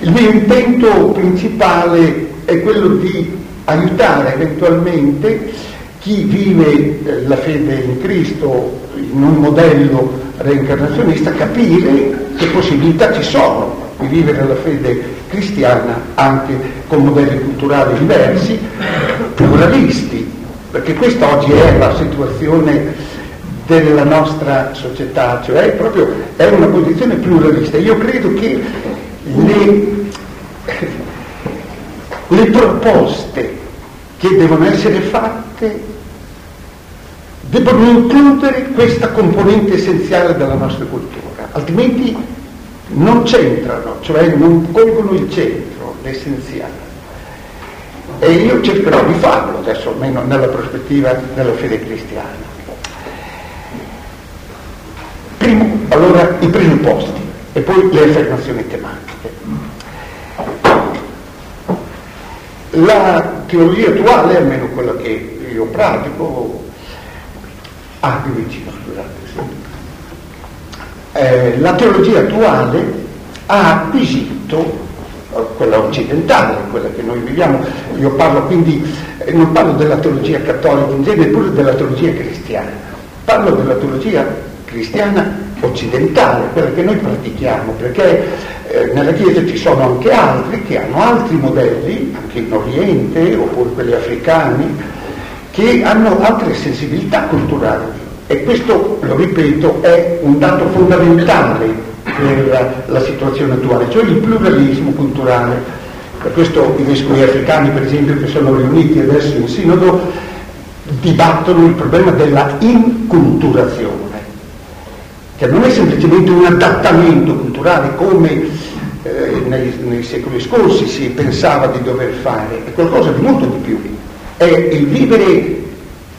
Il mio intento principale è quello di aiutare eventualmente chi vive eh, la fede in Cristo in un modello reincarnazionista a capire che possibilità ci sono di vivere la fede cristiana anche con modelli culturali diversi, pluralisti, perché questa oggi è la situazione della nostra società, cioè proprio è una posizione pluralista. Io credo che le, le proposte che devono essere fatte debbono includere questa componente essenziale della nostra cultura, altrimenti non centrano, cioè non colgono il centro, l'essenziale. E io cercherò di farlo adesso, almeno nella prospettiva della fede cristiana. Primo, allora, i presupposti e poi le affermazioni tematiche. La teologia attuale, almeno quella che io pratico, ah, più vicino, eh, la teologia attuale ha acquisito eh, quella occidentale, quella che noi viviamo, io parlo quindi, eh, non parlo della teologia cattolica in genere, neppure della teologia cristiana, parlo della teologia cristiana occidentale, quella che noi pratichiamo, perché eh, nella Chiesa ci sono anche altri che hanno altri modelli, anche in Oriente, oppure quelli africani, che hanno altre sensibilità culturali e questo, lo ripeto, è un dato fondamentale per la situazione attuale, cioè il pluralismo culturale. Per questo i vescovi africani, per esempio, che sono riuniti adesso in sinodo, dibattono il problema della inculturazione, che non è semplicemente un adattamento culturale come eh, nei, nei secoli scorsi si pensava di dover fare, è qualcosa di molto di più. È il vivere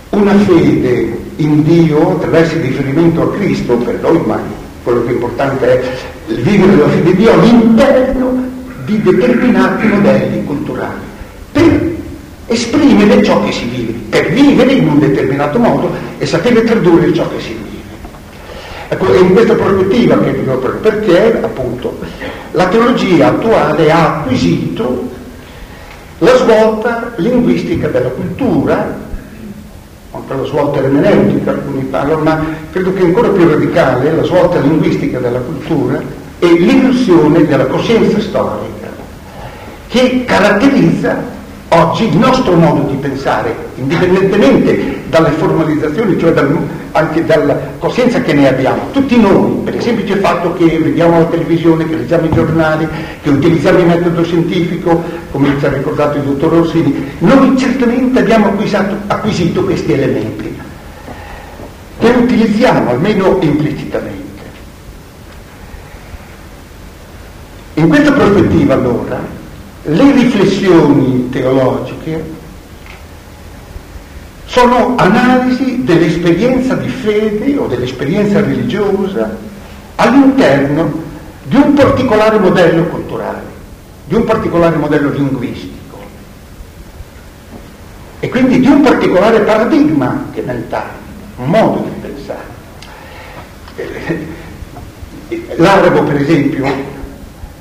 una fede in Dio attraverso il riferimento a Cristo per noi, ma quello è importante è vivere la fede di Dio all'interno di determinati modelli culturali, per esprimere ciò che si vive, per vivere in un determinato modo e sapere tradurre ciò che si vive. Ecco, è in questa prospettiva che dico perché appunto la teologia attuale ha acquisito la svolta linguistica della cultura, anche la svolta ermeneutica, alcuni parlano, ma credo che ancora più radicale la svolta linguistica della cultura e l'illusione della coscienza storica che caratterizza oggi il nostro modo di pensare, indipendentemente dalle formalizzazioni, cioè dal, anche dalla coscienza che ne abbiamo, tutti noi, per il semplice fatto che vediamo la televisione, che leggiamo i giornali, che utilizziamo il metodo scientifico, come ci ha ricordato il dottor Rossini, noi certamente abbiamo acquisito, acquisito questi elementi, che utilizziamo almeno implicitamente. In questa prospettiva allora le riflessioni teologiche sono analisi dell'esperienza di fede o dell'esperienza religiosa all'interno di un particolare modello culturale, di un particolare modello linguistico e quindi di un particolare paradigma che mentale, un modo di pensare. L'arabo, per esempio,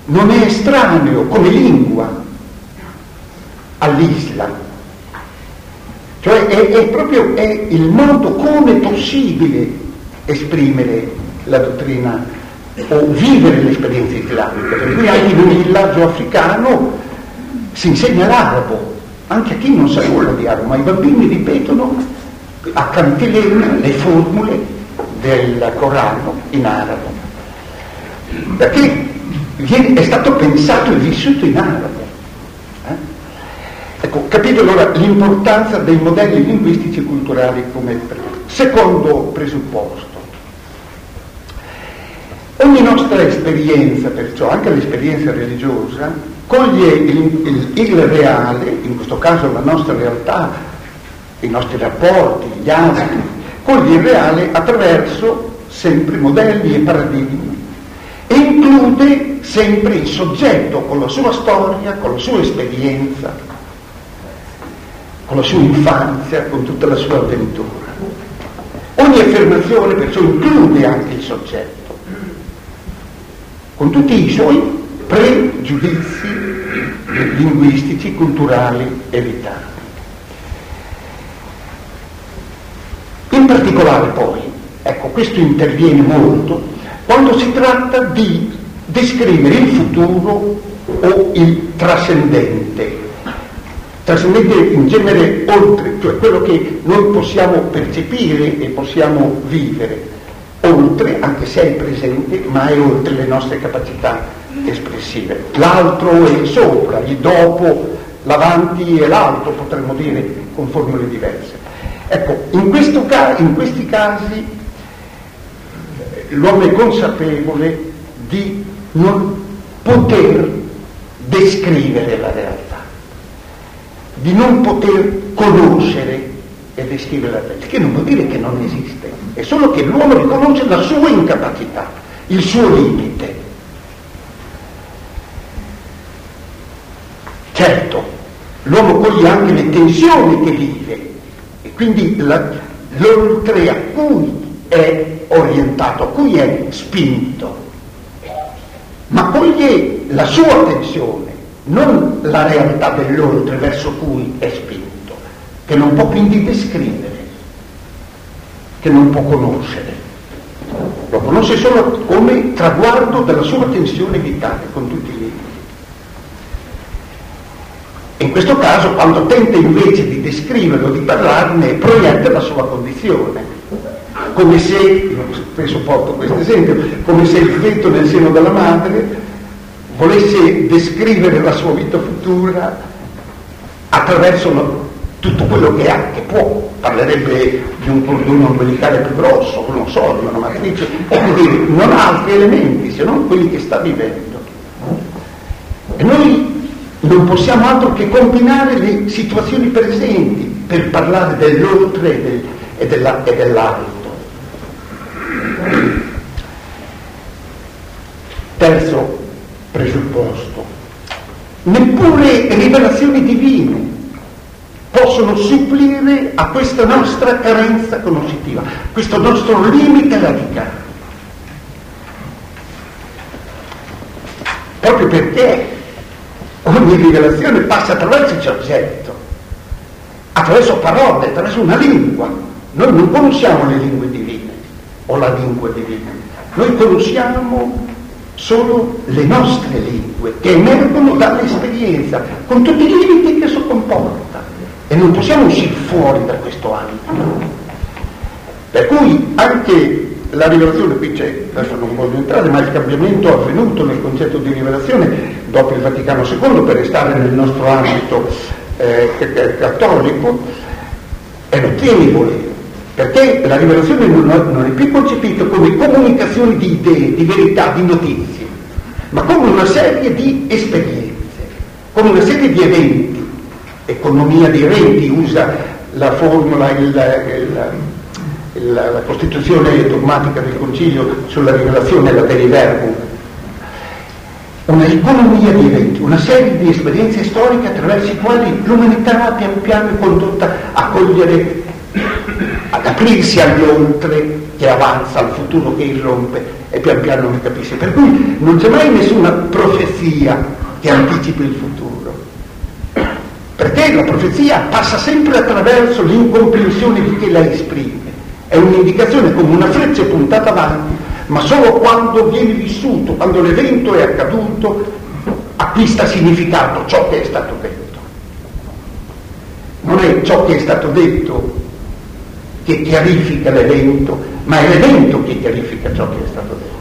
non è estraneo come lingua all'Islam. Cioè è, è proprio è il modo come è possibile esprimere la dottrina o vivere l'esperienza islamica. Per cui anche in un villaggio africano si insegna l'arabo, anche a chi non sa nulla di arabo, ma i bambini ripetono a cantilena le formule del Corano in arabo. Perché è stato pensato e vissuto in arabo. Capite allora l'importanza dei modelli linguistici e culturali come secondo presupposto. Ogni nostra esperienza, perciò anche l'esperienza religiosa, coglie il, il, il reale, in questo caso la nostra realtà, i nostri rapporti, gli altri, coglie il reale attraverso sempre modelli e paradigmi e include sempre il soggetto con la sua storia, con la sua esperienza, con la sua infanzia, con tutta la sua avventura. Ogni affermazione perciò include anche il soggetto, con tutti i suoi pregiudizi linguistici, culturali e vitali. In particolare poi, ecco, questo interviene molto quando si tratta di descrivere il futuro o il trascendente. Trascendente in genere oltre, cioè quello che noi possiamo percepire e possiamo vivere, oltre, anche se è presente, ma è oltre le nostre capacità espressive. L'altro è sopra, il dopo, l'avanti e l'altro, potremmo dire, con formule diverse. Ecco, in, questo, in questi casi l'uomo è consapevole di non poter descrivere la realtà, di non poter conoscere e descrivere la realtà, che non vuol dire che non esiste, è solo che l'uomo riconosce la sua incapacità, il suo limite. Certo, l'uomo coglie anche le tensioni che vive e quindi la, l'oltre a cui è orientato, a cui è spinto, ma coglie la sua attenzione, non la realtà dell'oltre verso cui è spinto, che non può quindi descrivere, che non può conoscere. Lo conosce solo come traguardo della sua tensione vitale, con tutti i limiti. In questo caso, quando tenta invece di descriverlo, di parlarne, proietta la sua condizione come se, spesso porto questo esempio, come se il feto nel seno della madre volesse descrivere la sua vita futura attraverso tutto quello che ha, che può, parlerebbe di un cordone umbilicale più grosso, non so, di una matrice, e quindi non ha altri elementi se non quelli che sta vivendo. E noi non possiamo altro che combinare le situazioni presenti per parlare dell'oltre, del, e, della, e dell'alto. Terzo presupposto, neppure rivelazioni divine possono supplire a questa nostra carenza conoscitiva, questo nostro limite radicale. Proprio perché ogni rivelazione passa attraverso il soggetto, attraverso parole, attraverso una lingua. Noi non conosciamo le lingue divine o la lingua divina, noi conosciamo solo le nostre lingue che emergono dall'esperienza, con tutti i limiti che esso comporta e non possiamo uscire fuori da questo ambito. Per cui anche la rivelazione, qui c'è, adesso non voglio entrare, ma il cambiamento avvenuto nel concetto di rivelazione dopo il Vaticano II, per restare nel nostro ambito eh, cattolico, è notevole, perché la rivelazione non è più concepita come comunicazione di idee, di verità, di notizie, ma come una serie di esperienze, come una serie di eventi. Economia dei reti, usa la formula, il, il, il, la Costituzione dogmatica del Concilio sulla rivelazione la deriverbum, una economia di eventi, una serie di esperienze storiche attraverso i quali l'umanità pian piano è condotta a cogliere, ad aprirsi agli oltre che avanza al futuro che irrompe e pian piano ne capisce. Per cui non c'è mai nessuna profezia che anticipi il futuro perché la profezia passa sempre attraverso l'incomprensione di chi la esprime. È un'indicazione come una freccia puntata avanti, ma solo quando viene vissuto, quando l'evento è accaduto, acquista significato ciò che è stato detto. Non è ciò che è stato detto che chiarifica l'evento, ma è l'evento che chiarifica ciò che è stato detto.